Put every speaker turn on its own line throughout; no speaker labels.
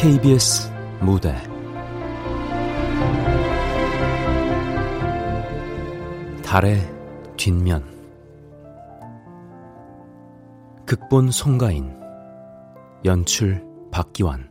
KBS 무대. 달의 뒷면. 극본 송가인 연출 박기환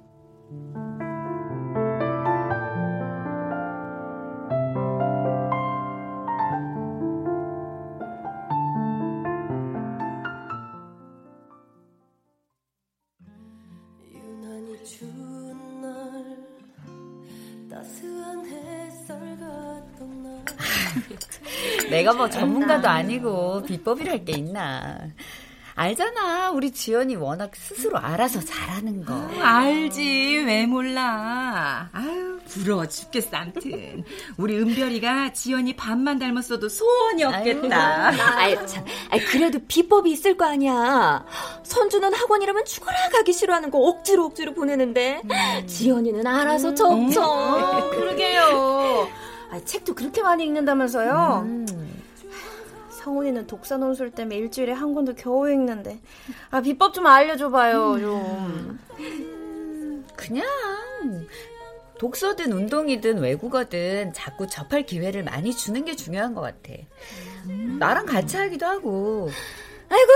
내가 뭐 전문가도 아니고 비법이랄 게 있나. 알잖아. 우리 지연이 워낙 스스로 알아서 잘하는 거.
알지. 왜 몰라. 아유, 부러워 죽겠어, 암튼. 우리 은별이가 지연이 반만 닮았어도 소원이 없겠다.
아유, 참. 아이, 그래도 비법이 있을 거 아니야. 선주는 학원이라면 죽어라 가기 싫어하는 거 억지로 억지로 보내는데, 음. 지연이는 알아서 척척. 음.
어, 그러게요. 아, 책도 그렇게 많이 읽는다면서요? 음. 성훈이는 독서 논술 때문에 일주일에 한 권도 겨우 읽는데. 아, 비법 좀 알려줘봐요, 음. 좀.
그냥, 독서든 운동이든 외국어든 자꾸 접할 기회를 많이 주는 게 중요한 것 같아. 음. 나랑 같이 하기도 하고.
아이고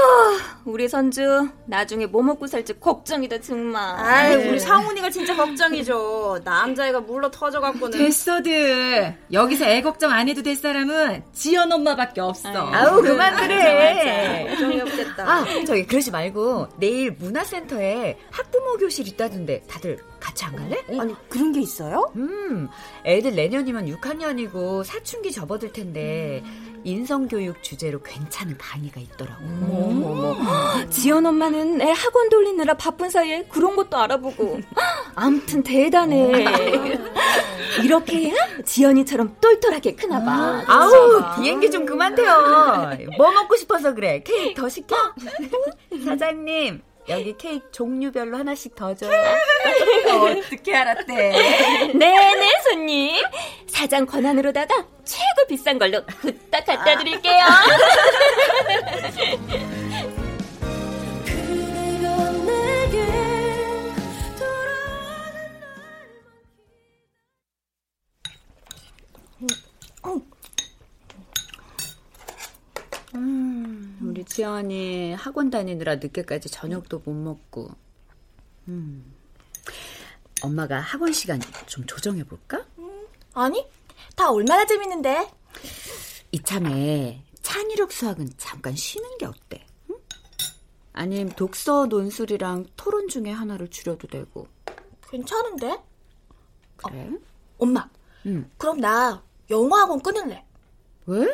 우리 선주 나중에 뭐 먹고 살지 걱정이다 정말.
아이 네. 우리 상훈이가 진짜 걱정이죠. 남자애가 물러 터져갖고는.
됐어들 여기서 애 걱정 안 해도 될 사람은 지연 엄마밖에 없어.
아우 그만 그래. 걱정이 없겠다. 아 저기 그러지 말고 내일 문화센터에 학부모 교실 있다던데 다들 같이 안 갈래?
아니 그런 게 있어요?
음 애들 내년이면 6학년이고 사춘기 접어들 텐데. 음. 인성교육 주제로 괜찮은 강의가 있더라고.
음. 지연 엄마는 애 학원 돌리느라 바쁜 사이에 그런 것도 알아보고. 암튼 대단해. 이렇게 해야 지연이처럼 똘똘하게 크나봐.
아우 비행기 좀 그만 태워. 뭐 먹고 싶어서 그래? 케이크 더 시켜? 사장님 여기 케이크 종류별로 하나씩 더 줘요.
어떻게 알았대?
네네, 손님. 사장 권한으로다가 최고 비싼 걸로 후딱 갖다 드릴게요.
음, 우리 지연이 학원 다니느라 늦게까지 저녁도 못 먹고. 음. 엄마가 학원 시간 좀 조정해 볼까? 음,
아니, 다 얼마나 재밌는데?
이참에 찬이력 수학은 잠깐 쉬는 게 어때? 응? 아님 독서 논술이랑 토론 중에 하나를 줄여도 되고.
괜찮은데?
그래? 어,
엄마, 응. 그럼 나 영어 학원 끊을래.
왜?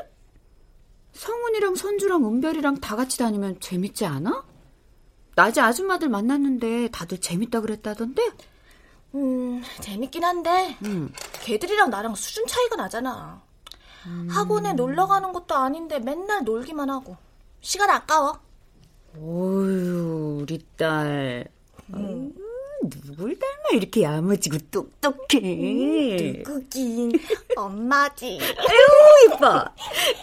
성훈이랑 선주랑 은별이랑 다 같이 다니면 재밌지 않아? 낮에 아줌마들 만났는데 다들 재밌다 그랬다던데?
음, 재밌긴 한데, 음. 걔들이랑 나랑 수준 차이가 나잖아. 음. 학원에 놀러 가는 것도 아닌데 맨날 놀기만 하고. 시간 아까워.
오유, 우리 딸. 음. 누굴 닮아 이렇게 야무지고 똑똑해.
음, 누구긴 엄마지.
아유 이뻐.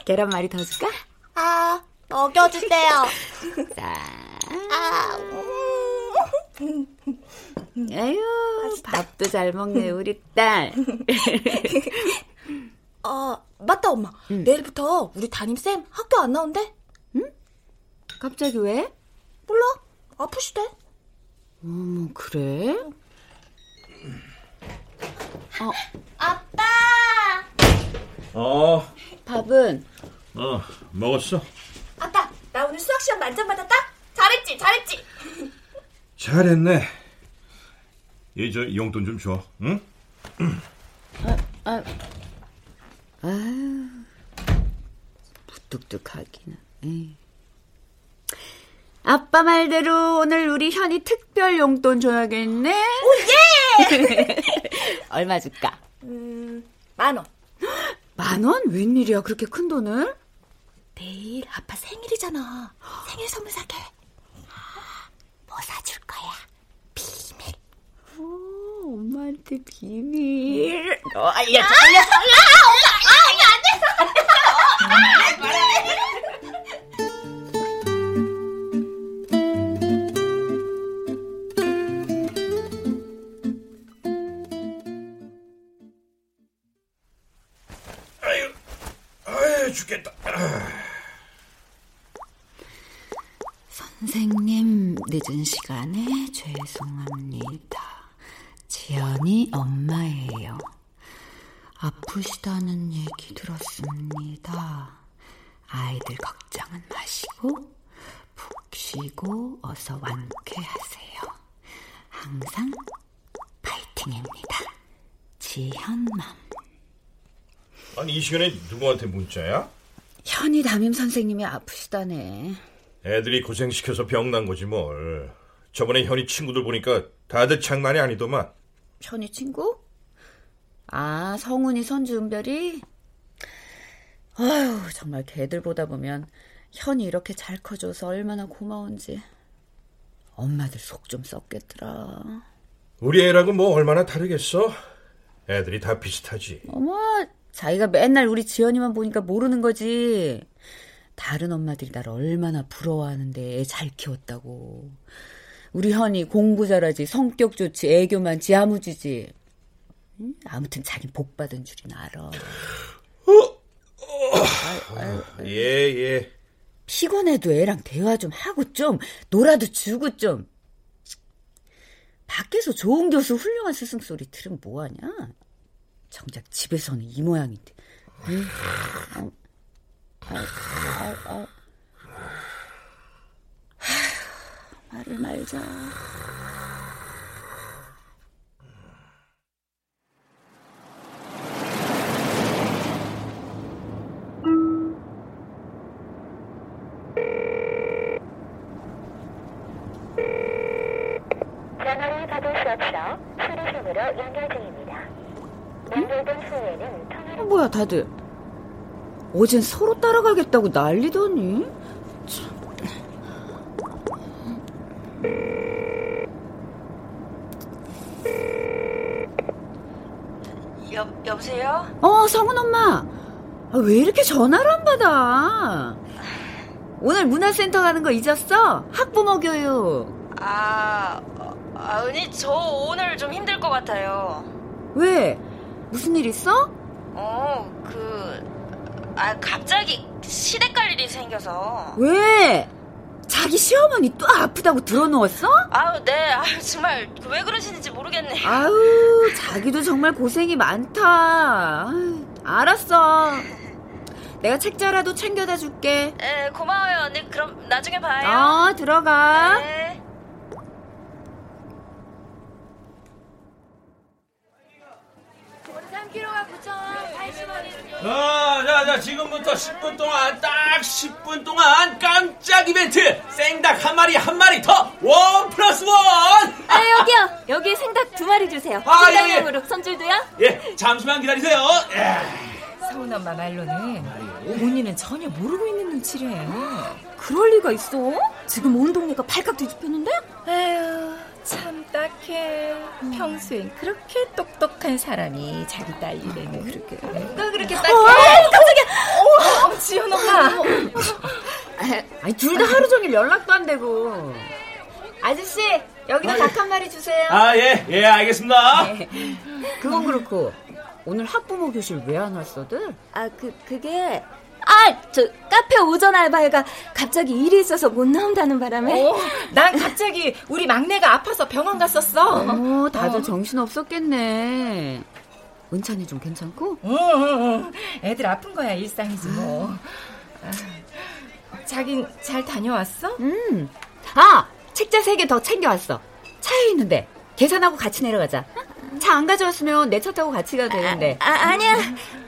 계란말이 더 줄까?
아 먹여주세요. 자. 아.
음. 아유 밥도 잘 먹네 우리 딸.
아 맞다 엄마. 응. 내일부터 우리 담임 쌤 학교 안 나온대?
응? 갑자기 왜?
몰라. 아프시대.
어머, 그래?
어. 아빠!
어.
밥은?
어, 먹었어.
아빠, 나 오늘 수학 시험 만점 받았다? 잘했지, 잘했지?
잘했네. 이제 용돈 좀 줘, 응?
아, 아, 아유, 무뚝뚝하기는. 에이. 아빠 말대로 오늘 우리 현이 특별 용돈 줘야겠네.
오, 예!
얼마 줄까?
음, 만 원.
만 원? 웬일이야, 그렇게 큰 돈을?
내일 아빠 생일이잖아. 생일 선물 사게. 뭐 사줄 거야? 비밀.
오, 엄마한테 비밀.
어, 알려줘, 알려줘, 알려줘! 엄마, 아, 이거 안 돼! 안 돼!
죽겠다.
선생님, 늦은 시간에 죄송합니다. 지연이 엄마예요. 아프시다는 얘기 들었습니다. 아이들 걱정은 마시고 푹 쉬고 어서 완쾌하세요. 항상 파이팅입니다. 지현맘.
아니 이 시간에 누구한테 문자야?
현이 담임 선생님이 아프시다네.
애들이 고생시켜서 병난 거지 뭘. 저번에 현이 친구들 보니까 다들 장난이 아니더만.
현이 친구? 아, 성훈이, 선주, 은별이? 아휴, 정말 걔들 보다 보면 현이 이렇게 잘 커줘서 얼마나 고마운지. 엄마들 속 좀 썩겠더라.
우리 애라고 뭐 얼마나 다르겠어? 애들이 다 비슷하지.
어머, 자기가 맨날 우리 지연이만 보니까 모르는 거지. 다른 엄마들이 나를 얼마나 부러워하는데 애 잘 키웠다고. 우리 현이 공부 잘하지, 성격 좋지, 애교 많지, 야무지지. 응? 아무튼 자긴 복 받은 줄이나 알아.
예, 예.
피곤해도 애랑 대화 좀 하고 좀 놀아도 주고 좀. 밖에서 좋은 교수 훌륭한 스승 소리 들으면 뭐하냐? 정작 집에서는 이 모양인데. 말을 말자.
전화를 받을 수 없어 수리심으로 연결 중입니다. 통화를
어, 뭐야, 다들. 어젠 서로 따라가겠다고 난리더니.
여, 여보세요?
어, 성은 엄마. 아, 왜 이렇게 전화를 안 받아? 오늘 문화센터 가는 거 잊었어? 학부모 교육.
아, 어, 아, 은희, 저 오늘 좀 힘들 것 같아요.
왜? 무슨 일 있어?
어, 그, 아, 갑자기 시댁 갈 일이 생겨서.
왜? 자기 시어머니 또 아프다고 들어누웠어?
아우, 네, 아유, 정말, 왜 그러시는지 모르겠네.
아유, 자기도 정말 고생이 많다. 아유, 알았어. 내가 책자라도 챙겨다 줄게.
네, 고마워요, 언니. 그럼 나중에 봐요.
어, 들어가.
네.
자, 자, 자, 지금부터 10분 동안, 딱 10분 동안 깜짝 이벤트! 생닭 한 마리, 한 마리 더! 원 플러스 원!
아 여기요. 여기 생닭 두 마리 주세요.
아, 예,
생닭용으로 손줄도요.
예, 잠시만 기다리세요. 예.
서운 엄마 말로는 본인은 전혀 모르고 있는 눈치래.
그럴 리가 있어? 지금 온 동네가 발칵 뒤집혔는데?
아유, 참 딱해. 평소엔 그렇게 똑똑한 사람이 자기 딸 일에는 그렇게.
누가 그렇게 딱.
어, 지연 엄마.
아니, 둘 다 하루 종일 연락도 안 되고. 아저씨, 여기다 닭 한 마리 주세요.
아, 예, 예, 알겠습니다.
그건 그렇고, 오늘 학부모 교실 왜 안 왔어들?
아 그 그게 아 저 카페 오전 알바애가 갑자기 일이 있어서 못 나온다는 바람에
어, 난 갑자기 우리 막내가 아파서 병원 갔었어.
어머, 다들 정신 없었겠네. 은찬이 좀 괜찮고?
응, 응, 응. 애들 아픈 거야 일상이지 뭐. 아, 자긴 잘 다녀왔어?
음. 아, 책자 세 개 더 챙겨왔어. 차에 있는데. 계산하고 같이 내려가자. 차 안 가져왔으면 내 차 타고 같이 가도 되는데.
아 아니야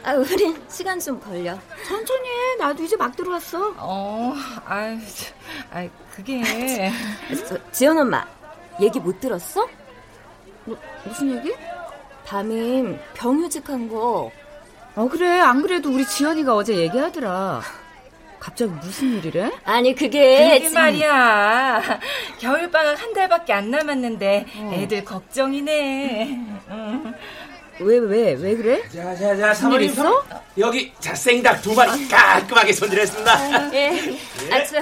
아 우린 시간 좀 걸려
천천히 해. 나도 이제 막 들어왔어.
어, 아유, 아 그게
저, 지연 엄마 얘기 못 들었어?
뭐, 무슨 얘기?
담임 병휴직한 거
어, 그래. 안 그래도 우리 지연이가 어제 얘기하더라. 갑자기 무슨 일이래?
아니 그게
그게 말이야. 겨울방학 한 달밖에 안 남았는데 애들 걱정이네. 응.
왜, 왜, 왜 그래?
자, 자, 자, 사모님.
있어?
여기, 자, 생닭 두 마리 깔끔하게 손질했습니다.
예. 아, 저,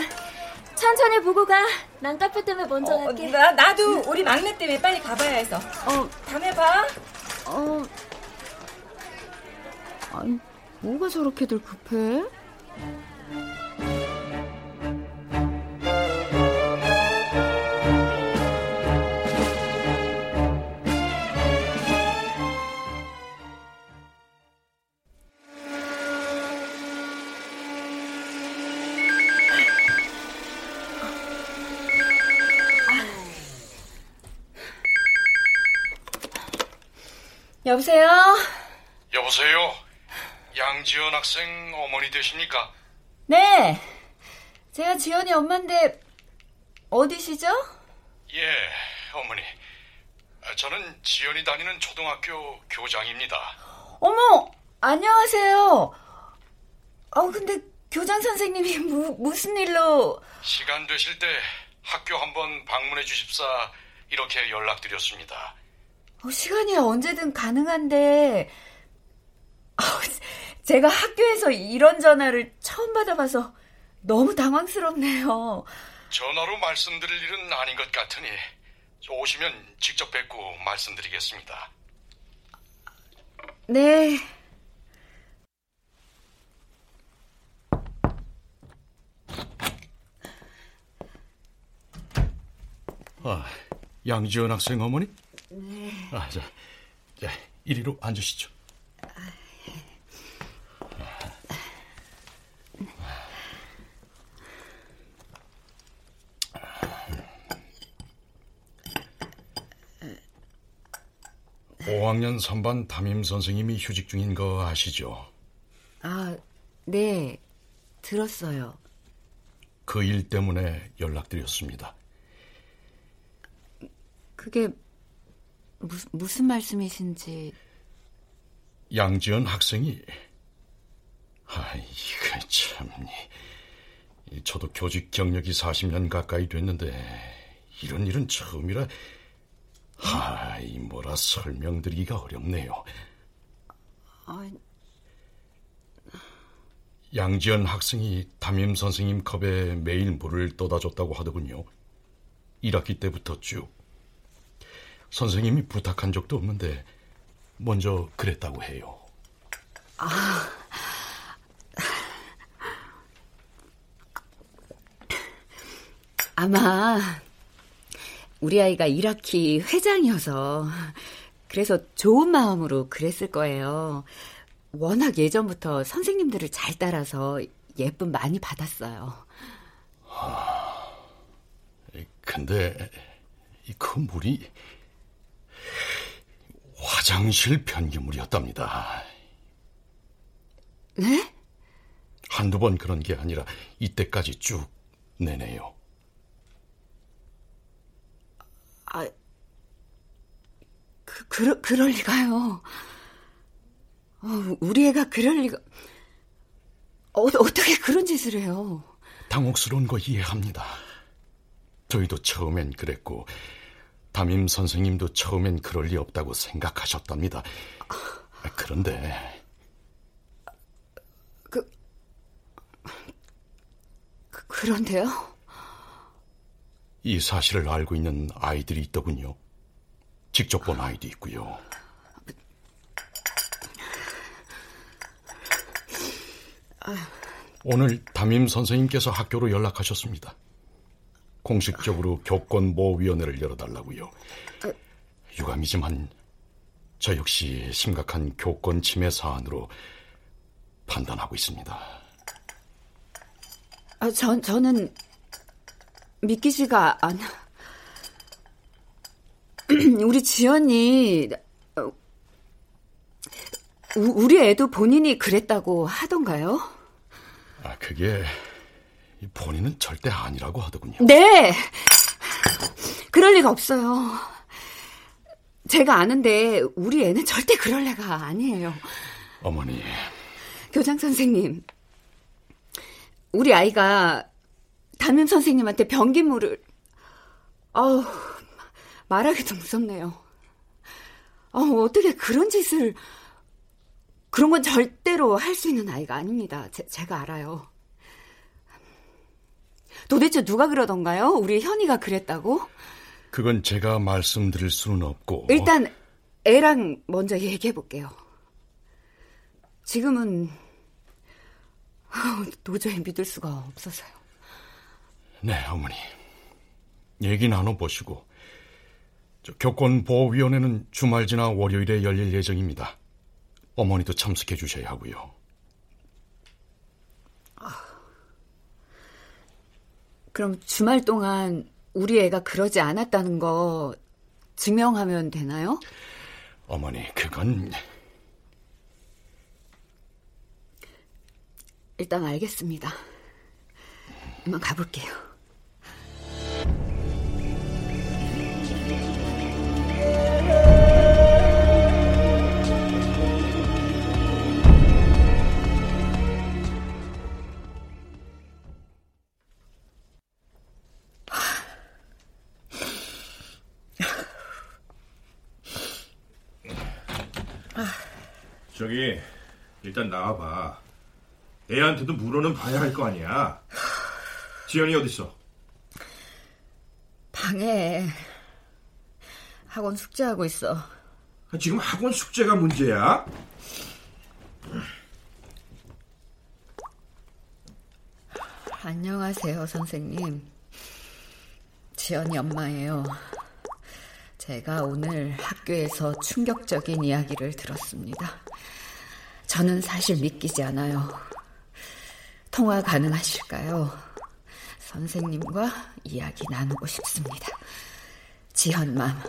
천천히 보고 가. 난 카페 때문에 먼저
어,
갈게.
나, 나도 우리 막내 때문에 빨리 가봐야 해서. 어, 다음에 봐.
어. 아니, 뭐가 저렇게들 급해? 여보세요?
여보세요? 양지연 학생 어머니 되십니까?
네. 제가 지연이 엄마인데 어디시죠?
예, 어머니. 저는 지연이 다니는 초등학교 교장입니다.
어머, 안녕하세요. 어, 근데 교장 선생님이 무, 무슨 일로...
시간 되실 때 학교 한번 방문해 주십사 이렇게 연락드렸습니다.
어, 시간이 언제든 가능한데 어, 제가 학교에서 이런 전화를 처음 받아봐서 너무 당황스럽네요.
전화로 말씀드릴 일은 아닌 것 같으니 오시면 직접 뵙고 말씀드리겠습니다.
네.
아, 양지연 학생 어머니?
네.
아, 자, 자 이리로 앉으시죠. (5학년 3반) 담임 선생님이 휴직 중인 거 아시죠?
아, 네. 들었어요.
그 일 때문에 연락드렸습니다.
그게 무슨, 무슨 말씀이신지.
양지연 학생이 아, 이거 참. 저도 교직 경력이 40년 가까이 됐는데 이런 일은 처음이라 아이 뭐라 설명드리기가 어렵네요.
아...
양지연 학생이 담임 선생님 컵에 매일 물을 떠다 줬다고 하더군요. 1학기 때부터 쭉. 선생님이 부탁한 적도 없는데 먼저 그랬다고 해요.
아. 아마 우리 아이가 1학기 회장이어서 그래서 좋은 마음으로 그랬을 거예요. 워낙 예전부터 선생님들을 잘 따라서 예쁨 많이 받았어요.
근데 그 물이 화장실 변기물이었답니다.
네?
한두 번 그런 게 아니라 이때까지 쭉 내내요.
아, 그, 그, 그럴 리가요. 어, 우리 애가 그럴 리가. 어, 어떻게 그런 짓을 해요?
당혹스러운 거 이해합니다. 저희도 처음엔 그랬고, 담임 선생님도 처음엔 그럴 리 없다고 생각하셨답니다. 그런데.
그, 그 그런데요?
이 사실을 알고 있는 아이들이 있더군요. 직접 본 아이도 있고요. 오늘 담임 선생님께서 학교로 연락하셨습니다. 공식적으로 교권보호위원회를 열어달라고요. 유감이지만 저 역시 심각한 교권 침해 사안으로 판단하고 있습니다.
아, 전, 저는 믿기지가 않아. 우리 지연이 어, 우리 애도 본인이 그랬다고 하던가요?
아, 그게 본인은 절대 아니라고 하더군요.
네! 그럴 리가 없어요. 제가 아는데 우리 애는 절대 그럴 애가 아니에요.
어머니.
교장 선생님. 우리 아이가 담임 선생님한테 변기물을 아우 말하기도 무섭네요. 아 어떻게 그런 짓을 그런 건 절대로 할 수 있는 아이가 아닙니다. 제, 제가 알아요. 도대체 누가 그러던가요? 우리 현이가 그랬다고?
그건 제가 말씀드릴 수는 없고.
일단 애랑 먼저 얘기해 볼게요. 지금은 도저히 믿을 수가 없어서요.
네, 어머니. 얘기 나눠보시고. 교권보호위원회는 주말 지나 월요일에 열릴 예정입니다. 어머니도 참석해 주셔야 하고요.
그럼 주말 동안 우리 애가 그러지 않았다는 거 증명하면 되나요?
어머니, 그건
일단 알겠습니다. 이만 가볼게요.
저기 일단 나와봐. 애한테도 물어는 봐야 할 거 아니야. 지연이 어딨어?
방에 학원 숙제하고 있어.
지금 학원 숙제가 문제야?
안녕하세요, 선생님. 지연이 엄마예요. 제가 오늘 학교에서 충격적인 이야기를 들었습니다. 저는 사실 믿기지 않아요. 통화 가능하실까요? 선생님과 이야기 나누고 싶습니다. 지현맘.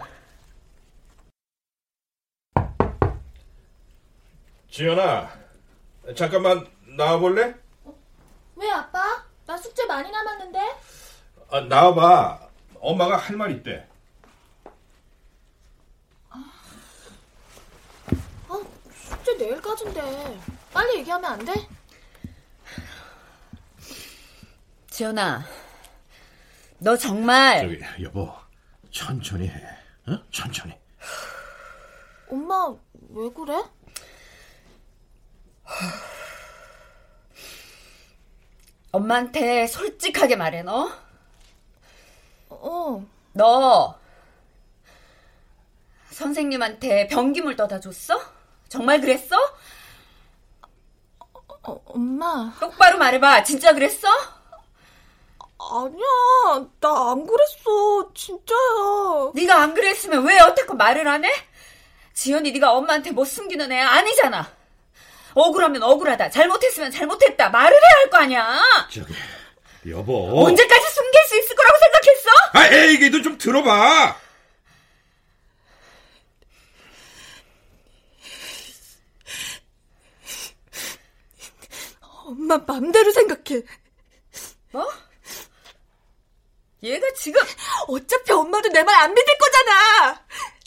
지연아, 잠깐만 나와볼래?
왜 아빠? 나 숙제 많이 남았는데?
아, 나와봐. 엄마가 할 말 있대.
숙제 내일까지인데 빨리 얘기하면 안 돼?
지연아, 너 정말
저기 여보, 천천히 해. 어? 천천히.
엄마 왜 그래?
엄마한테 솔직하게 말해 너.
어.
너 선생님한테 변기물 떠다 줬어? 정말 그랬어?
어, 엄마.
똑바로 말해봐. 진짜 그랬어?
아니야. 나 안 그랬어. 진짜야.
네가 안 그랬으면 왜 여태껏 말을 안 해? 지연이 네가 엄마한테 뭐 숨기는 애 아니잖아. 억울하면 억울하다. 잘못했으면 잘못했다. 말을 해야 할 거 아니야.
저기 여보.
언제까지 숨길 수 있을 거라고 생각했어?
아, 애기도 좀 들어봐.
엄마 맘대로 생각해.
뭐? 얘가 지금
어차피 엄마도 내 말 안 믿을 거잖아.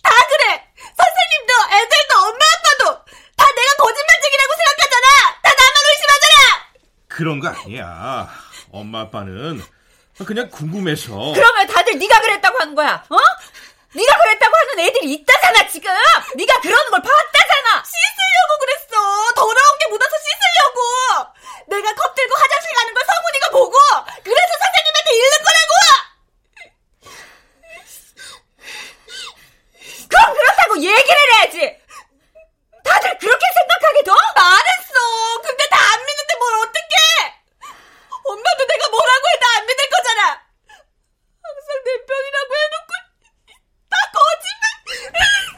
다 그래. 선생님도 애들도 엄마 아빠도 다 내가 거짓말쟁이라고 생각하잖아. 다 나만 의심하잖아.
그런 거 아니야. 엄마 아빠는 그냥 궁금해서.
그러면 다들 네가 그랬다고 하는 거야. 어? 네가 그랬다고 하는 애들이 있다잖아 지금. 네가 그러는 걸 봤다잖아.
씻으려고 그랬어. 더러운 게 묻어서 씻으려고. 내가 컵 들고 화장실 가는 걸 성훈이가 보고 그래서 선생님한테 잃는 거라고.
그럼 그렇다고 얘기를 해야지. 다들 그렇게 생각하게 둬?
말했어. 근데 다 안 믿는데 뭘 어떡해. 엄마도 내가 뭐라고 해도 안 믿을 거잖아. 항상 내 편이라고 해놓고 다 거짓말.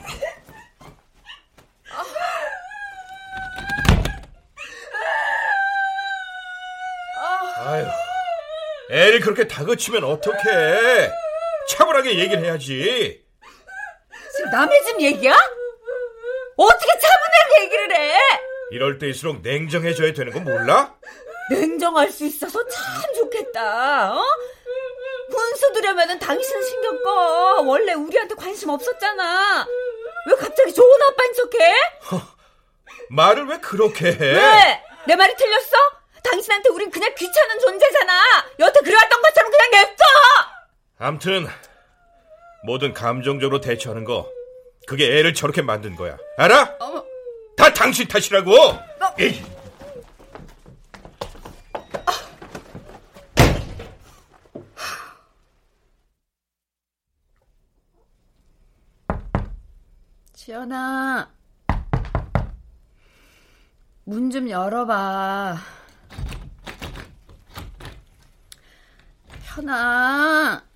아유, 애를 그렇게 다그치면 어떡해. 차분하게 얘기를 해야지.
지금 남의 집 얘기야? 어떻게 차분하게 얘기를 해?
이럴 때일수록 냉정해져야 되는 건 몰라?
냉정할 수 있어서 참 좋겠다. 어? 훈수 두려면은 당신은 신경 꺼. 원래 우리한테 관심 없었잖아. 왜 갑자기 좋은 아빠인 척해?
말을 왜 그렇게 해?
왜? 내 말이 틀렸어? 당신한테 우린 그냥 귀찮은 존재잖아. 여태 그래왔던 것처럼 그냥 냅둬.
암튼 뭐든 감정적으로 대처하는 거 그게 애를 저렇게 만든 거야. 알아?
어머.
다 당신 탓이라고. 에이.
지연아. 문 좀 열어봐. 현아.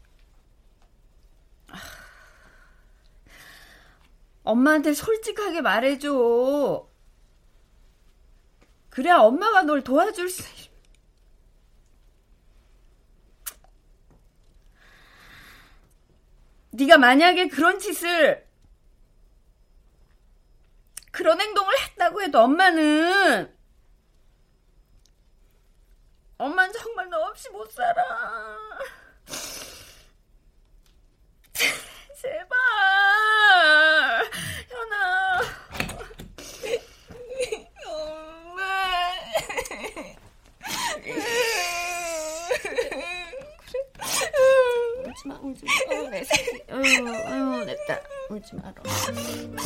엄마한테 솔직하게 말해줘. 그래야 엄마가 널 도와줄 수. 네가 만약에 그런 짓을 그런 행동을 했다고 해도 엄마는 엄마는 정말 너 없이 못 살아. 제발. 현아. 엄마. 울지 마 울지 마. 어, 내 새끼. 아유 아유 냈다. 울지 마라. 울지 마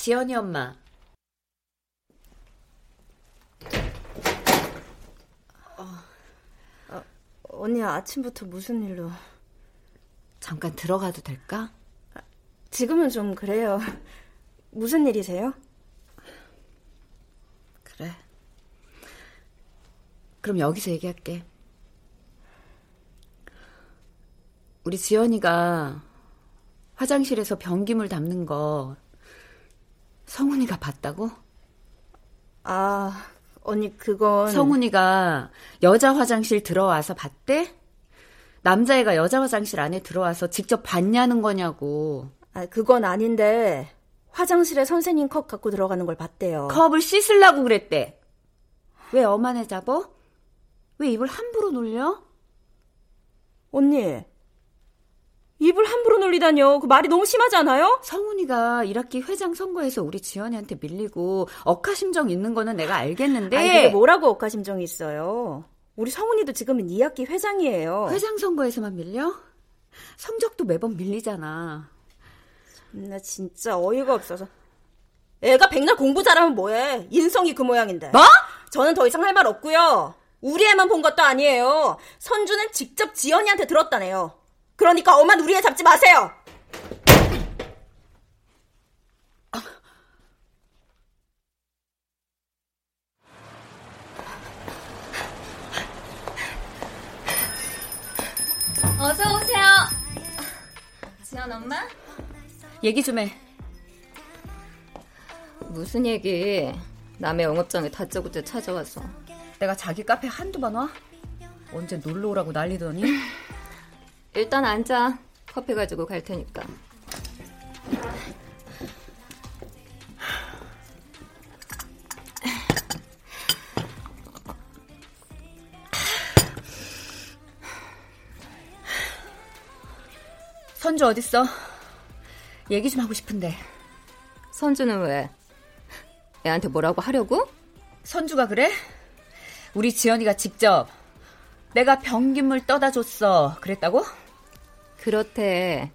지연이 엄마
언니 아침부터 무슨 일로?
잠깐 들어가도 될까?
지금은 좀 그래요. 무슨 일이세요?
그래. 그럼 여기서 얘기할게. 우리 지연이가 화장실에서 변기물 담는 거 성훈이가 봤다고?
아, 언니 그건
성훈이가 여자 화장실 들어와서 봤대? 남자애가 여자 화장실 안에 들어와서 직접 봤냐는 거냐고.
아, 그건 아닌데 화장실에 선생님 컵 갖고 들어가는 걸 봤대요.
컵을 씻으려고 그랬대. 왜 엄한 애 잡어? 왜 입을 함부로 놀려?
언니 입을 함부로 놀리다뇨. 그 말이 너무 심하지 않아요?
성훈이가 1학기 회장 선거에서 우리 지연이한테 밀리고 억하심정 있는 거는 내가 알겠는데
아니, 그게 뭐라고 억하심정이 있어요. 우리 성훈이도 지금은 2학기 회장이에요.
회장 선거에서만 밀려? 성적도 매번 밀리잖아.
나 진짜 어이가 없어서. 애가 백날 공부 잘하면 뭐해? 인성이 그 모양인데.
뭐?
저는 더 이상 할 말 없고요. 우리 애만 본 것도 아니에요. 선주는 직접 지연이한테 들었다네요. 그러니까 엄만 우리 애 잡지 마세요.
어서 오세요. 지연 엄마?
얘기 좀 해.
무슨 얘기? 남의 영업장에 다짜고짜 찾아와서.
내가 자기 카페 한두 번 와? 언제 놀러 오라고 난리더니?
일단 앉아. 커피 가지고 갈 테니까.
선주 어딨어? 얘기 좀 하고 싶은데.
선주는 왜? 애한테 뭐라고 하려고?
선주가 그래? 우리 지연이가 직접 내가 변기물 떠다 줬어. 그랬다고?
그렇대.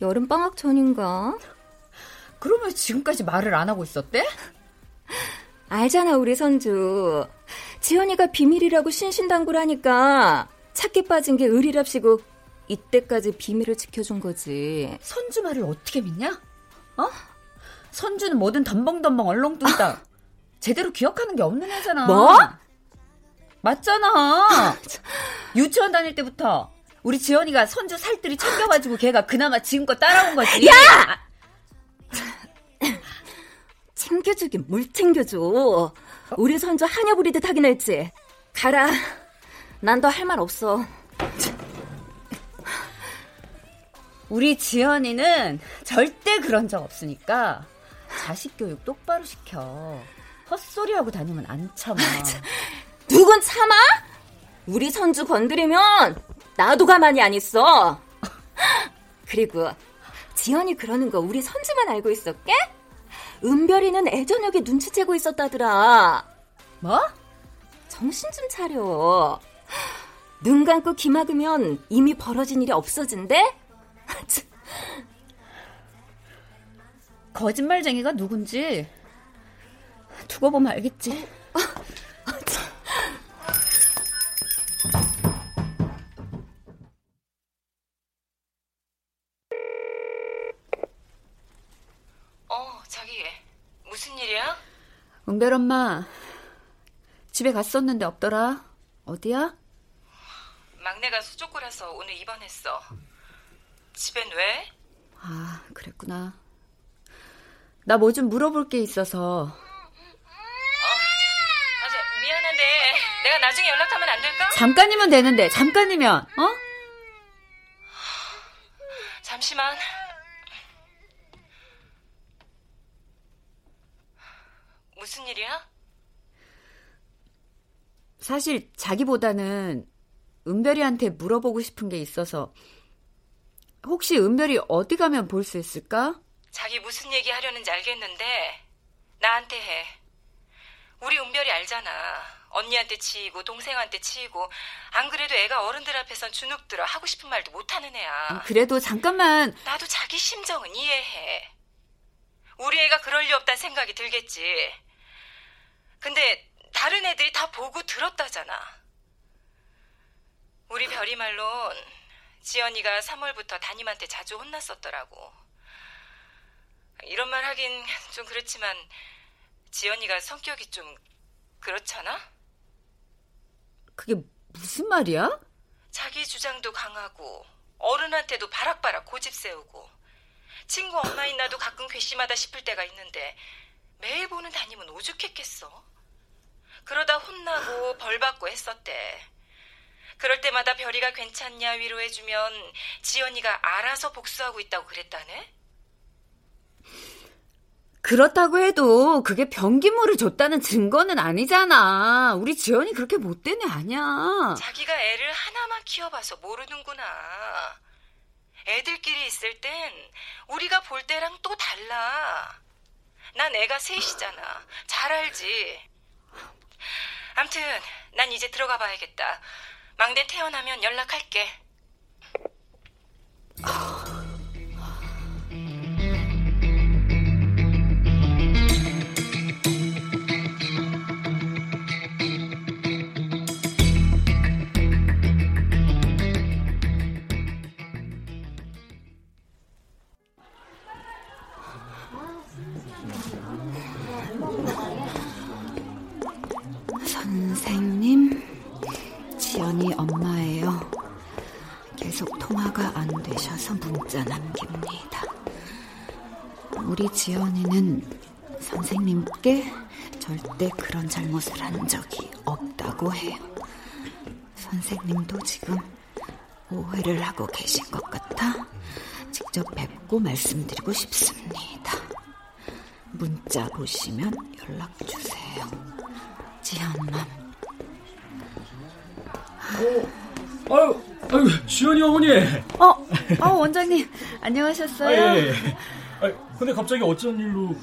여름 방학 전인가?
그럼 왜 지금까지 말을 안 하고 있었대?
알잖아, 우리 선주. 지연이가 비밀이라고 신신당부라니까 찾기 빠진 게 의리랍시고 이때까지 비밀을 지켜준 거지.
선주 말을 어떻게 믿냐? 어? 선주는 뭐든 덤벙덤벙 얼렁뚱땅. 제대로 기억하는 게 없는 애잖아.
뭐?
맞잖아. 유치원 다닐 때부터 우리 지연이가 선주 살뜰히 챙겨가지고 걔가 그나마 지금껏 따라온 거지.
야! 챙겨주긴 뭘 챙겨줘. 우리 선주 하녀 부리듯 하긴 했지. 가라. 난 더 할 말 없어.
우리 지연이는 절대 그런 적 없으니까 자식 교육 똑바로 시켜. 헛소리하고 다니면 안 참아.
누군 참아? 우리 선주 건드리면 나도 가만히 안 있어. 그리고 지연이 그러는 거 우리 선주만 알고 있었게? 은별이는 애저녁에 눈치채고 있었다더라.
뭐?
정신 좀 차려. 눈 감고 귀 막으면 이미 벌어진 일이 없어진대?
거짓말쟁이가 누군지 두고 보면 알겠지.
어, 자기 무슨 일이야?
은별 엄마 집에 갔었는데 없더라. 어디야?
막내가 수족고라서 오늘 입원했어. 집엔 왜?
아, 그랬구나. 나 뭐 좀 물어볼 게 있어서. 어,
아, 미안한데 내가 나중에 연락하면 안 될까?
잠깐이면 되는데, 잠깐이면, 어?
잠시만. 무슨 일이야?
사실 자기보다는 은별이한테 물어보고 싶은 게 있어서 혹시 은별이 어디 가면 볼 수 있을까?
자기 무슨 얘기 하려는지 알겠는데 나한테 해. 우리 은별이 알잖아. 언니한테 치이고 동생한테 치이고 안 그래도 애가 어른들 앞에선 주눅들어 하고 싶은 말도 못하는 애야.
그래도 잠깐만
나도 자기 심정은 이해해. 우리 애가 그럴 리 없다는 생각이 들겠지. 근데 다른 애들이 다 보고 들었다잖아. 우리 별이 말론 지연이가 3월부터 담임한테 자주 혼났었더라고. 이런 말 하긴 좀 그렇지만 지연이가 성격이 좀 그렇잖아?
그게 무슨 말이야?
자기 주장도 강하고 어른한테도 바락바락 고집 세우고 친구 엄마 있나도 가끔 괘씸하다 싶을 때가 있는데 매일 보는 담임은 오죽했겠어. 그러다 혼나고 벌 받고 했었대. 그럴 때마다 별이가 괜찮냐 위로해주면 지연이가 알아서 복수하고 있다고 그랬다네?
그렇다고 해도 그게 변기물을 줬다는 증거는 아니잖아. 우리 지연이 그렇게 못된 애 아니야.
자기가 애를 하나만 키워봐서 모르는구나. 애들끼리 있을 땐 우리가 볼 때랑 또 달라. 난 애가 셋이잖아. 잘 알지. 암튼 난 이제 들어가 봐야겠다. 막내 태어나면 연락할게.
지연이는 선생님께 절대 그런 잘못을 한 적이 없다고 해요. 선생님도 지금 오해를 하고 계신 것 같아 직접 뵙고 말씀드리고 싶습니다. 문자 보시면 연락 주세요. 지연맘.
아유, 아유, 지연이 어머니.
어, 어 원장님 안녕하셨어요?
아, 예, 예. 아, 근데 갑자기 어쩐 일로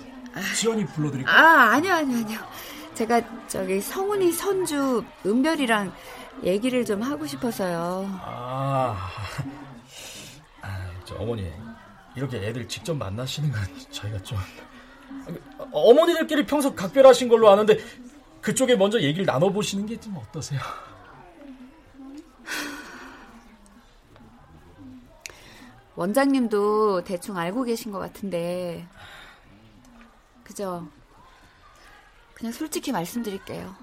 지연이 불러드릴까?
아, 아니요, 아니요, 아니요. 제가 저기 성훈이 선주 은별이랑 얘기를 좀 하고 싶어서요.
아, 아, 저 어머니 이렇게 애들 직접 만나시는 건 저희가 좀 어, 어머니들끼리 평소 각별하신 걸로 아는데 그쪽에 먼저 얘기를 나눠보시는 게 좀 어떠세요?
원장님도 대충 알고 계신 것 같은데, 그죠? 그냥 솔직히 말씀드릴게요.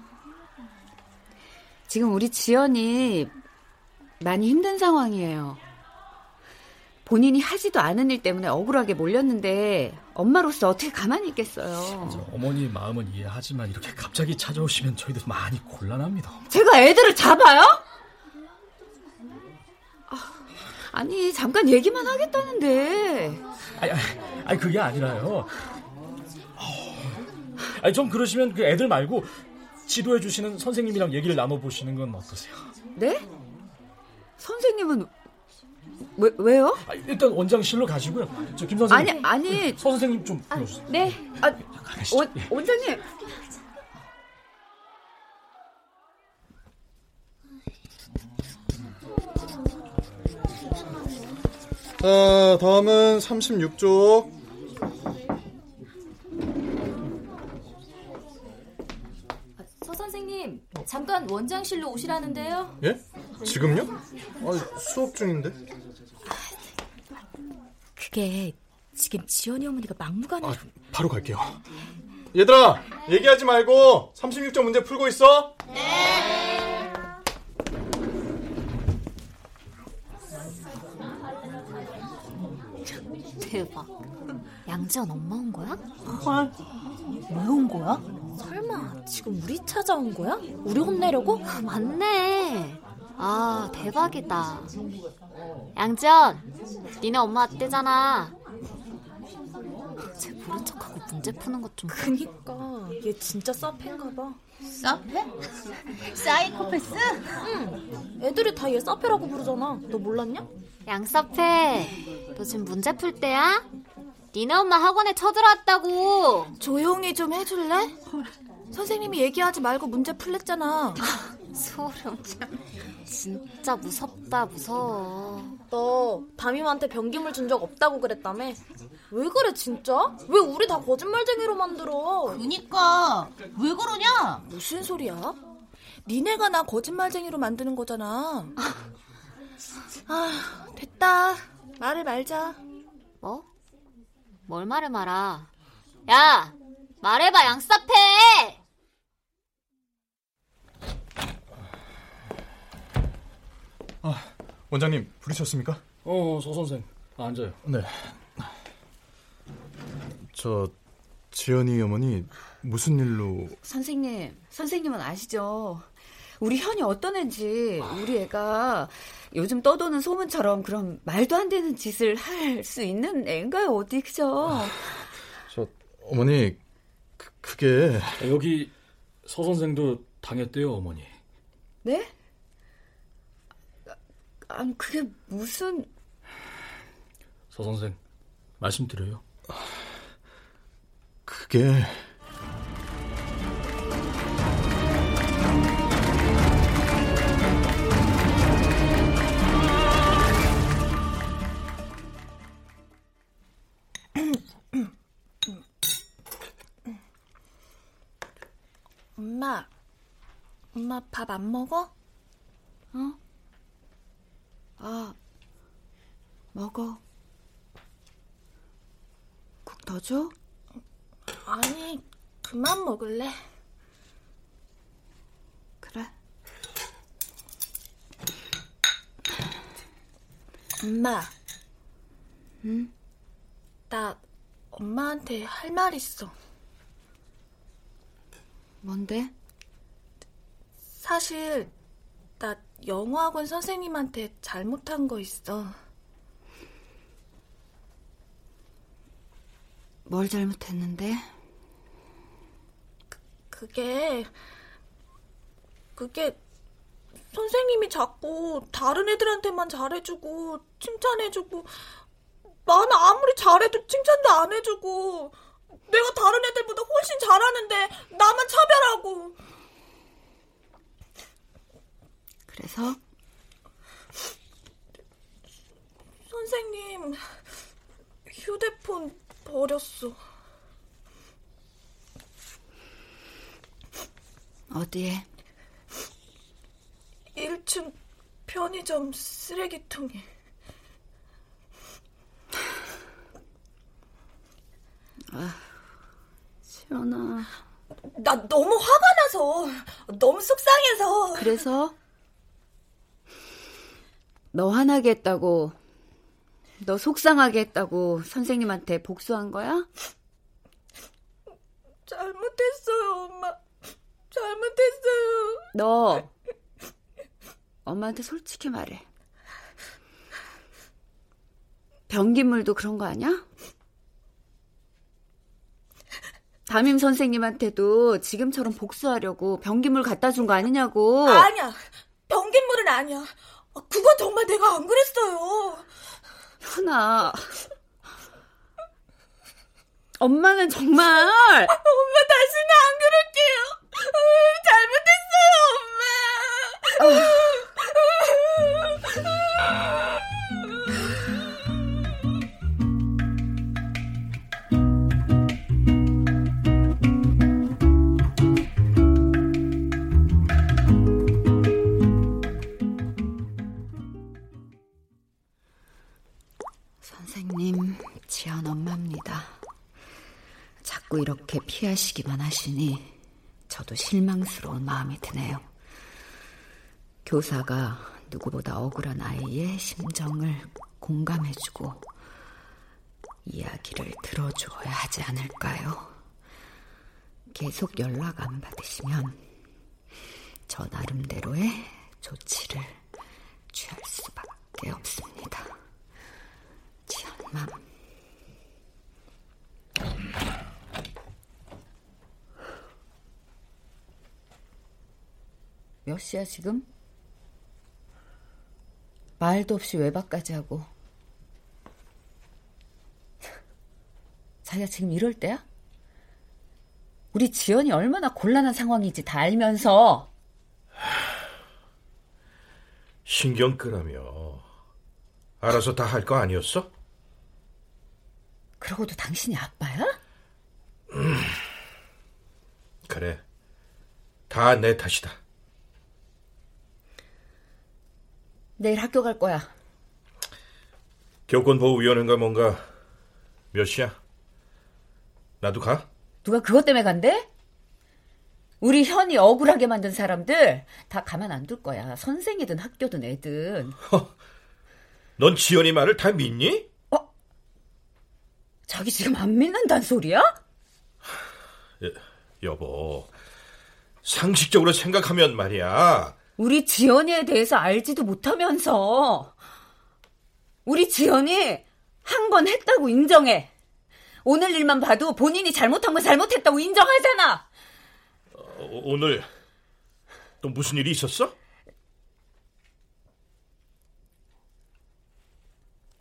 지금 우리 지연이 많이 힘든 상황이에요. 본인이 하지도 않은 일 때문에 억울하게 몰렸는데 엄마로서 어떻게 가만히 있겠어요.
어머니 마음은 이해하지만 이렇게 갑자기 찾아오시면 저희도 많이 곤란합니다.
제가 애들을 잡아요? 아니 잠깐 얘기만 하겠다는데.
아니, 아니 그게 아니라요. 아니 좀 그러시면 그 애들 말고 지도해 주시는 선생님이랑 얘기를 나눠 보시는 건 어떠세요?
네? 선생님은 왜 왜요?
아, 일단 원장실로 가시고요. 저 김 선생님.
아니 아니.
서 선생님 좀 불러주세요.
네. 아, 원, 원장님.
자, 다음은 36쪽.
서 선생님, 잠깐 원장실로 오시라는데요.
예? 지금요? 아, 수업 중인데.
그게 지금 지연이 어머니가 막무가내.
아, 바로 갈게요. 얘들아, 얘기하지 말고 36쪽 문제 풀고 있어.
네.
대박. 양지연 엄마 온 거야?
헐. 왜온 거야? 설마 지금 우리 찾아온 거야? 우리 혼내려고?
맞네. 아, 대박이다. 양지연, 니네 엄마 왔대잖아. 쟤 모른 척하고 문제 푸는 것 좀.
그니까 얘 진짜 사페인가 봐.
사페? 사이코패스?
응. 애들이 다 얘 사페라고 부르잖아. 너 몰랐냐?
양사페, 너 지금 문제 풀 때야? 니네 엄마 학원에 쳐들어왔다고.
조용히 좀 해줄래? 선생님이 얘기하지 말고 문제 풀랬잖아.
소름. 진짜 무섭다, 무서워.
너 담임한테 변기물 준 적 없다고 그랬다며? 왜 그래 진짜? 왜 우리 다 거짓말쟁이로 만들어?
그니까 왜 그러냐?
무슨 소리야? 니네가 나 거짓말쟁이로 만드는 거잖아. 아, 됐다. 말을 말자.
뭐? 뭘 말을 말아? 야, 말해봐, 양사페!
아, 원장님 부르셨습니까?
어, 서 선생. 앉아요.
네. 저 지연이 어머니 무슨 일로
선생님, 선생님은 아시죠? 우리 현이 어떤 애인지 우리 애가 요즘 떠도는 소문처럼 그런 말도 안 되는 짓을 할 수 있는 애인가요? 어디 그죠?
저 어머니 그, 그게
여기 서 선생도 당했대요, 어머니.
네? 아니 그게 무슨
서 선생 말씀드려요.
그게
엄마, 엄마 밥 안 먹어?
어? 아, 먹어. 국 더 줘?
그만 먹을래.
그래.
엄마,
응?
나 엄마한테 할 말 있어.
뭔데?
사실 나 영어학원 선생님한테 잘못한 거 있어.
뭘 잘못했는데?
그게 그게 선생님이 자꾸 다른 애들한테만 잘해주고 칭찬해주고 나는 아무리 잘해도 칭찬도 안 해주고 내가 다른 애들보다 훨씬 잘하는데 나만 차별하고
그래서
선생님 휴대폰 버렸어.
어디에?
1층 편의점 쓰레기통에.
아, 지연아.
나 너무 화가 나서, 너무 속상해서.
그래서? 너 화나게 했다고, 너 속상하게 했다고 선생님한테 복수한 거야?
잘못했어요, 엄마. 잘못했어요.
너, 엄마한테 솔직히 말해. 변기물도 그런 거 아니야? 담임 선생님한테도 지금처럼 복수하려고 변기물 갖다 준 거 아니냐고.
아니야. 변기물은 아니야. 그건 정말 내가 안 그랬어요.
현아. 엄마는 정말.
엄마 다시는 안 그럴게요. 잘못했어요, 엄마.
선생님, 지연 엄마입니다. 자꾸 이렇게 피하시기만 하시니 저도 실망스러운 마음이 드네요. 교사가 누구보다 억울한 아이의 심정을 공감해주고 이야기를 들어줘야 하지 않을까요? 계속 연락 안 받으시면 저 나름대로의 조치를 취할 수밖에 없습니다. 지연맘. 몇 시야 지금? 말도 없이 외박까지 하고. 자기가 지금 이럴 때야? 우리 지연이 얼마나 곤란한 상황인지 다 알면서
신경 끄라며 알아서 다 할 거 아니었어?
그러고도 당신이 아빠야?
음, 그래 다 내 탓이다
내일 학교 갈 거야
교권보호위원회인가 뭔가 몇 시야? 나도 가?
누가 그것 때문에 간대? 우리 현이 억울하게 만든 사람들 다 가만 안 둘 거야. 선생이든 학교든 애든.
허, 넌 지연이 말을 다 믿니?
어? 자기 지금 안 믿는단 소리야?
여, 여보, 상식적으로 생각하면 말이야.
우리 지연이에 대해서 알지도 못하면서 우리 지연이 한 건 했다고 인정해. 오늘 일만 봐도 본인이 잘못한 건 잘못했다고 인정하잖아.
어, 오늘 또 무슨 일이 있었어?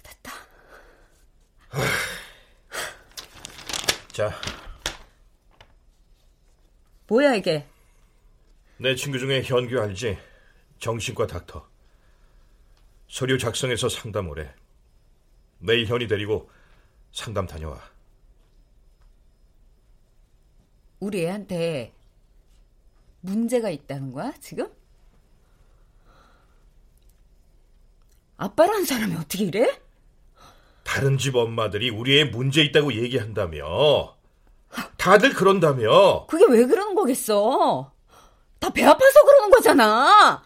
됐다.
자.
뭐야 이게?
내 친구 중에 현규 알지? 정신과 닥터. 서류 작성해서 상담 오래. 내일 현이 데리고 상담 다녀와.
우리 애한테 문제가 있다는 거야, 지금? 아빠라는 사람이 어떻게 이래?
다른 집 엄마들이 우리 애 문제 있다고 얘기한다며. 다들 그런다며.
그게 왜 그러는 거겠어? 다 배 아파서 그러는 거잖아.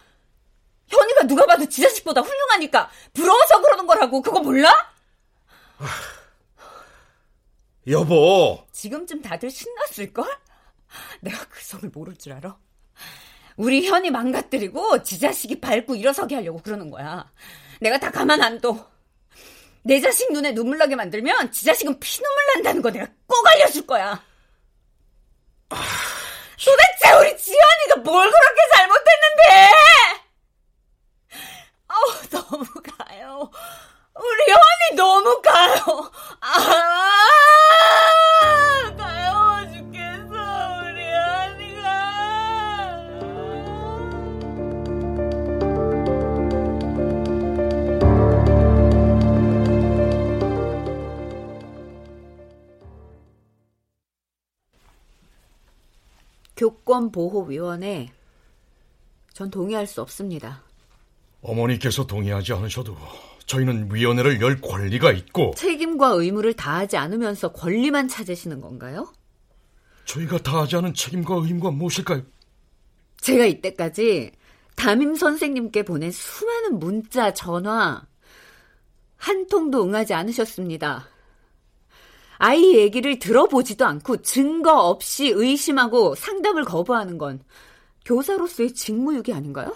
현이가 누가 봐도 지 자식보다 훌륭하니까 부러워서 그러는 거라고. 그거 몰라?
여보.
지금쯤 다들 신났을걸? 내가 그 속을 모를 줄 알아? 우리 현이 망가뜨리고 지 자식이 밟고 일어서게 하려고 그러는 거야. 내가 다 가만 안 둬. 내 자식 눈에 눈물 나게 만들면 지 자식은 피눈물 난다는 거 내가 꼭 알려줄 거야. 도대체 우리 지연이가 뭘 그렇게 잘못했는데? 아우 너무 가요. 우리 현이 너무 가요. 아! 교권보호위원회 전 동의할 수 없습니다.
어머니께서 동의하지 않으셔도 저희는 위원회를 열 권리가 있고
책임과 의무를 다하지 않으면서 권리만 찾으시는 건가요?
저희가 다하지 않은 책임과 의무가 무엇일까요?
제가 이때까지 담임 선생님께 보낸 수많은 문자, 전화 한 통도 응하지 않으셨습니다. 아이 얘기를 들어보지도 않고 증거 없이 의심하고 상담을 거부하는 건 교사로서의 직무유기 아닌가요?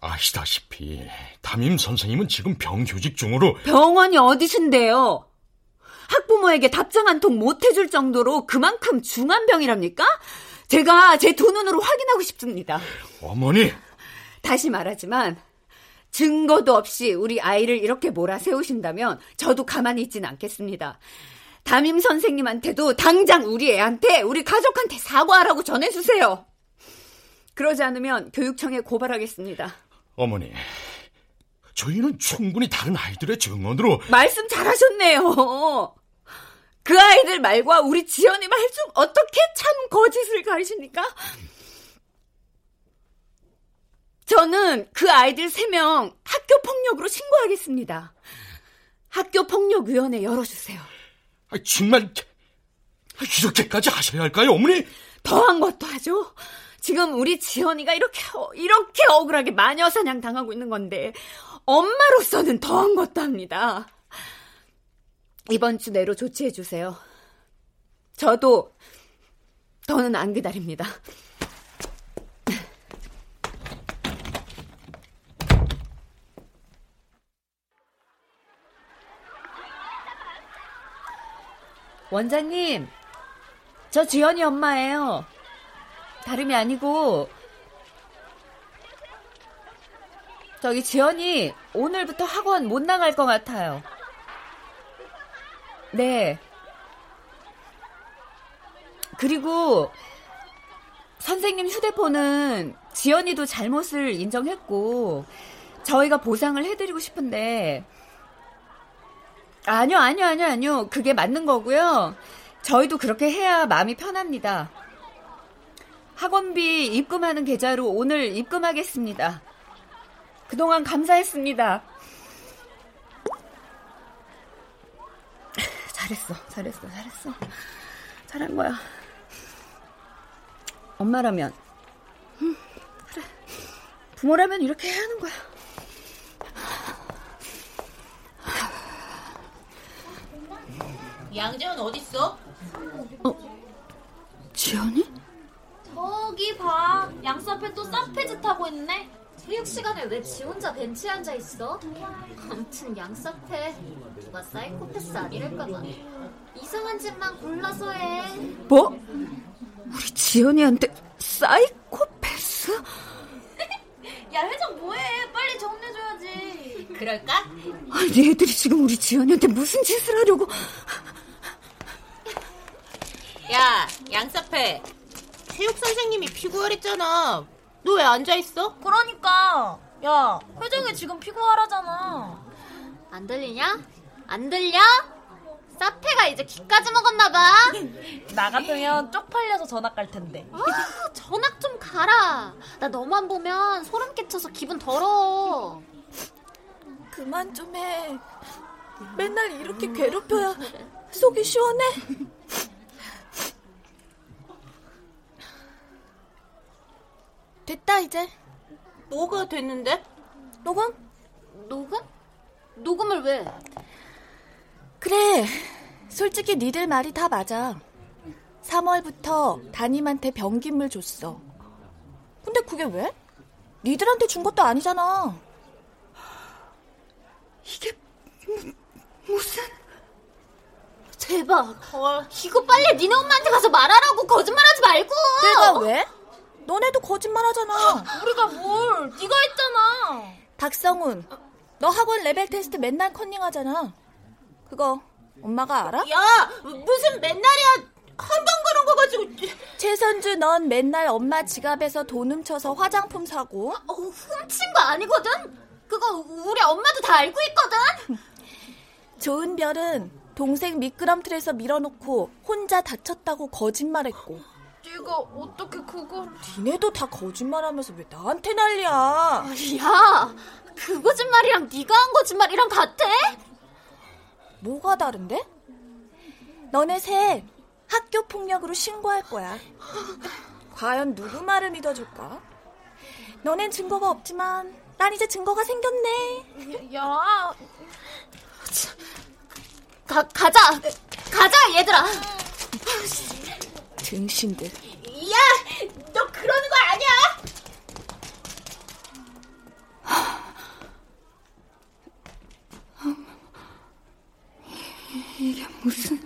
아시다시피 담임 선생님은 지금 병휴직 중으로
병원이 어디신데요? 학부모에게 답장 한 통 못 해줄 정도로 그만큼 중한 병이랍니까? 제가 제 두 눈으로 확인하고 싶습니다.
어머니!
다시 말하지만 증거도 없이 우리 아이를 이렇게 몰아세우신다면 저도 가만히 있진 않겠습니다. 담임 선생님한테도 당장 우리 애한테, 우리 가족한테 사과하라고 전해주세요. 그러지 않으면 교육청에 고발하겠습니다.
어머니, 저희는 충분히 다른 아이들의 증언으로
말씀 잘하셨네요. 그 아이들 말과 우리 지연이 말중 어떻게 참 거짓을 가리십니까? 저는 그 아이들 세명 학교 폭력으로 신고하겠습니다. 학교 폭력 위원회 열어주세요.
아, 정말 이렇게까지 하셔야 할까요, 어머니?
더한 것도 하죠. 지금 우리 지연이가 이렇게 이렇게 억울하게 마녀 사냥 당하고 있는 건데 엄마로서는 더한 것도 합니다. 이번 주 내로 조치해 주세요. 저도 더는 안 기다립니다. 원장님, 저 지연이 엄마예요. 다름이 아니고 저기 지연이 오늘부터 학원 못 나갈 것 같아요. 네. 그리고 선생님 휴대폰은 지연이도 잘못을 인정했고 저희가 보상을 해드리고 싶은데 아니요 아니요 아니요 아니요 그게 맞는 거고요. 저희도 그렇게 해야 마음이 편합니다. 학원비 입금하는 계좌로 오늘 입금하겠습니다. 그동안 감사했습니다. 잘했어, 잘했어, 잘했어. 잘한 거야. 엄마라면, 음, 그래. 부모라면 이렇게 해야 하는 거야.
양재원 어딨어?
어? 지연이?
저기 봐. 양수 앞에 또 쌍패짓 하고 있네. 체육 시간에 왜 지 혼자 벤치에 앉아 있어? 아무튼 양수 앞에 누가 사이코패스 아니랄까봐. 이상한 짓만 골라서 해.
뭐? 우리 지연이한테 사이코패스?
야 회장 뭐해? 빨리 정리해줘야지.
그럴까?
아니 얘들이 지금 우리 지연이한테 무슨 짓을 하려고?
야 양사패 체육 선생님이 피구하랬잖아. 너 왜 앉아 있어?
그러니까 야 회장이 지금 피구하라잖아.
안 들리냐? 안 들려? 사페가 이제 귀까지 먹었나봐.
나 같으면 쪽팔려서 전학 갈 텐데.
아, 전학 좀 가라. 나 너만 보면 소름 끼쳐서 기분 더러워.
그만 좀 해. 맨날 이렇게 괴롭혀야 속이 시원해. 됐다 이제.
뭐가 됐는데?
녹음?
녹음? 녹음을 왜?
그래. 솔직히 니들 말이 다 맞아. 3월부터 담임한테 변기물 줬어. 근데 그게 왜? 니들한테 준 것도 아니잖아.
이게 무슨
대박. 이거 빨리 니네 엄마한테 가서 말하라고 거짓말하지 말고.
내가 왜? 너네도 거짓말하잖아.
우리가 뭘? 네가 했잖아.
박성훈, 너 학원 레벨 테스트 맨날 커닝하잖아. 그거 엄마가 알아?
야 무슨 맨날이야 한 번 그런 거 가지고
최선주 넌 맨날 엄마 지갑에서 돈 훔쳐서 화장품 사고
어, 훔친 거 아니거든? 그거 우리 엄마도 다 알고 있거든?
좋은 별은 동생 미끄럼틀에서 밀어놓고 혼자 다쳤다고 거짓말했고
네가 어떻게 그걸...
니네도 다 거짓말하면서 왜 나한테 난리야
야, 그 거짓말이랑 네가 한 거짓말이랑 같아?
뭐가 다른데? 너네 셋 학교 폭력으로 신고할 거야. 과연 누구 말을 믿어줄까? 너넨 증거가 없지만 난 이제 증거가 생겼네.
야,
가, 가자. 가자, 얘들아.
등신들.
야, 너 그러는 거 아니야?
이게 무슨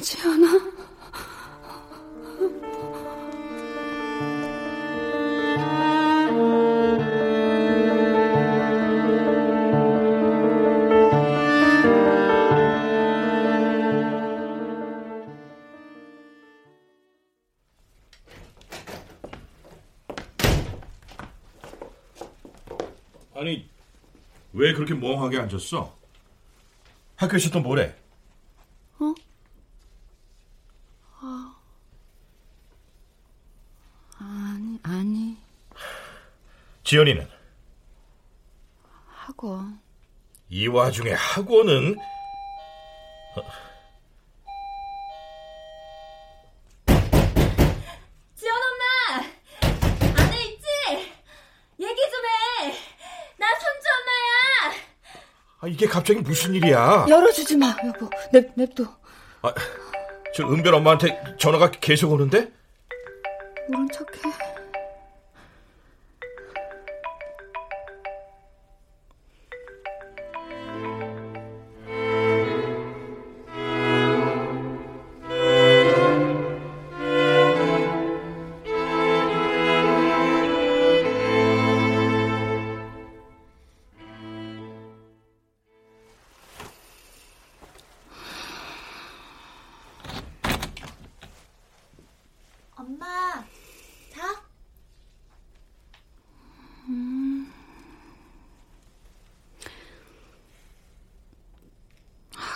지연아
그렇게 멍하게 앉았어? 학교에서 또 뭐래?
어? 아, 아니, 아니,
지연이는?
학원.
이 와중에 학원은?
지
이게 갑자기 무슨 일이야?
열어주지 마, 여보. 냅, 냅둬.
아, 저 은별 엄마한테 전화가 계속 오는데?
모른 척해.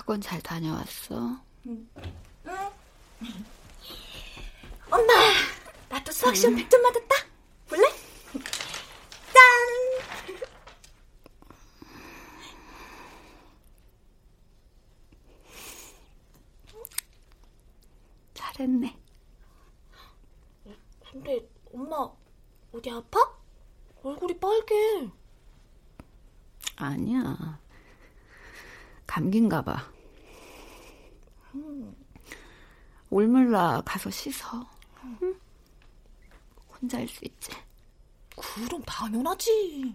학원 잘 다녀왔어? 응.
엄마, 나도 수학 시험 100점 맞았다. 볼래? 짠!
잘했네.
근데 엄마 어디 아파? 얼굴이 빨개.
아니야. 감긴가 봐. 올물나 가서 씻어. 응? 혼자 할 수 있지.
그럼 당연하지.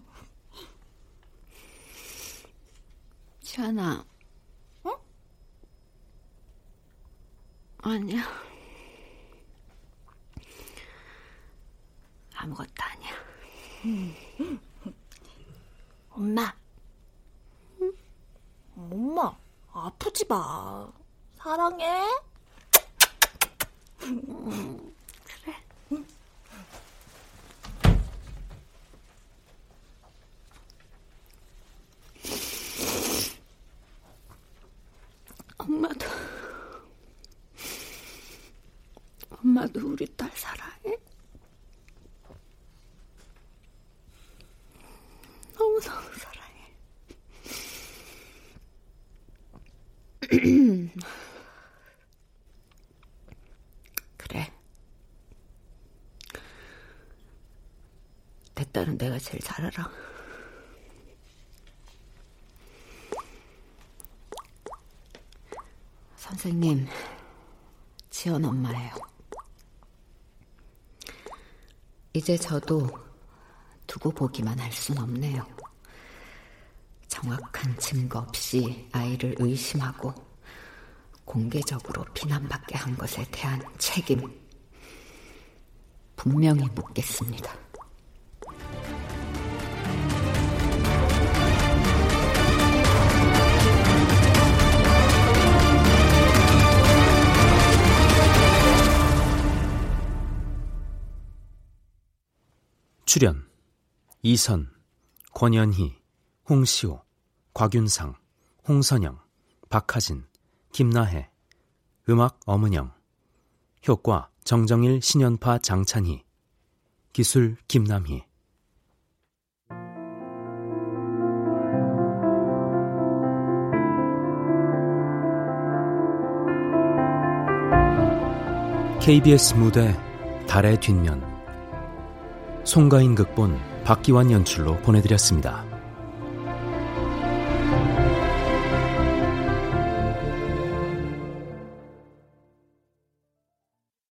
지연아.
응?
아니야. 아무것도 아니야.
응. 엄마. 응? 엄마, 아프지 마. 사랑해.
음, 그래. 응. 엄마도 엄마도 우리 딸 사랑해. 너무너무 사랑해. 그래. 내 딸은 내가 제일 잘 알아. 선생님, 지연 엄마예요. 이제 저도 두고 보기만 할 순 없네요. 정확한 증거 없이 아이를 의심하고 공개적으로 비난받게 한 것에 대한 책임 분명히 묻겠습니다.
출연 이선, 권연희, 홍시호, 곽윤상, 홍선영, 박하진, 김나혜, 음악 엄은영, 효과 정정일 신연파 장찬희, 기술 김남희. KBS 무대 달의 뒷면 송가인 극본 박기환 연출로 보내드렸습니다.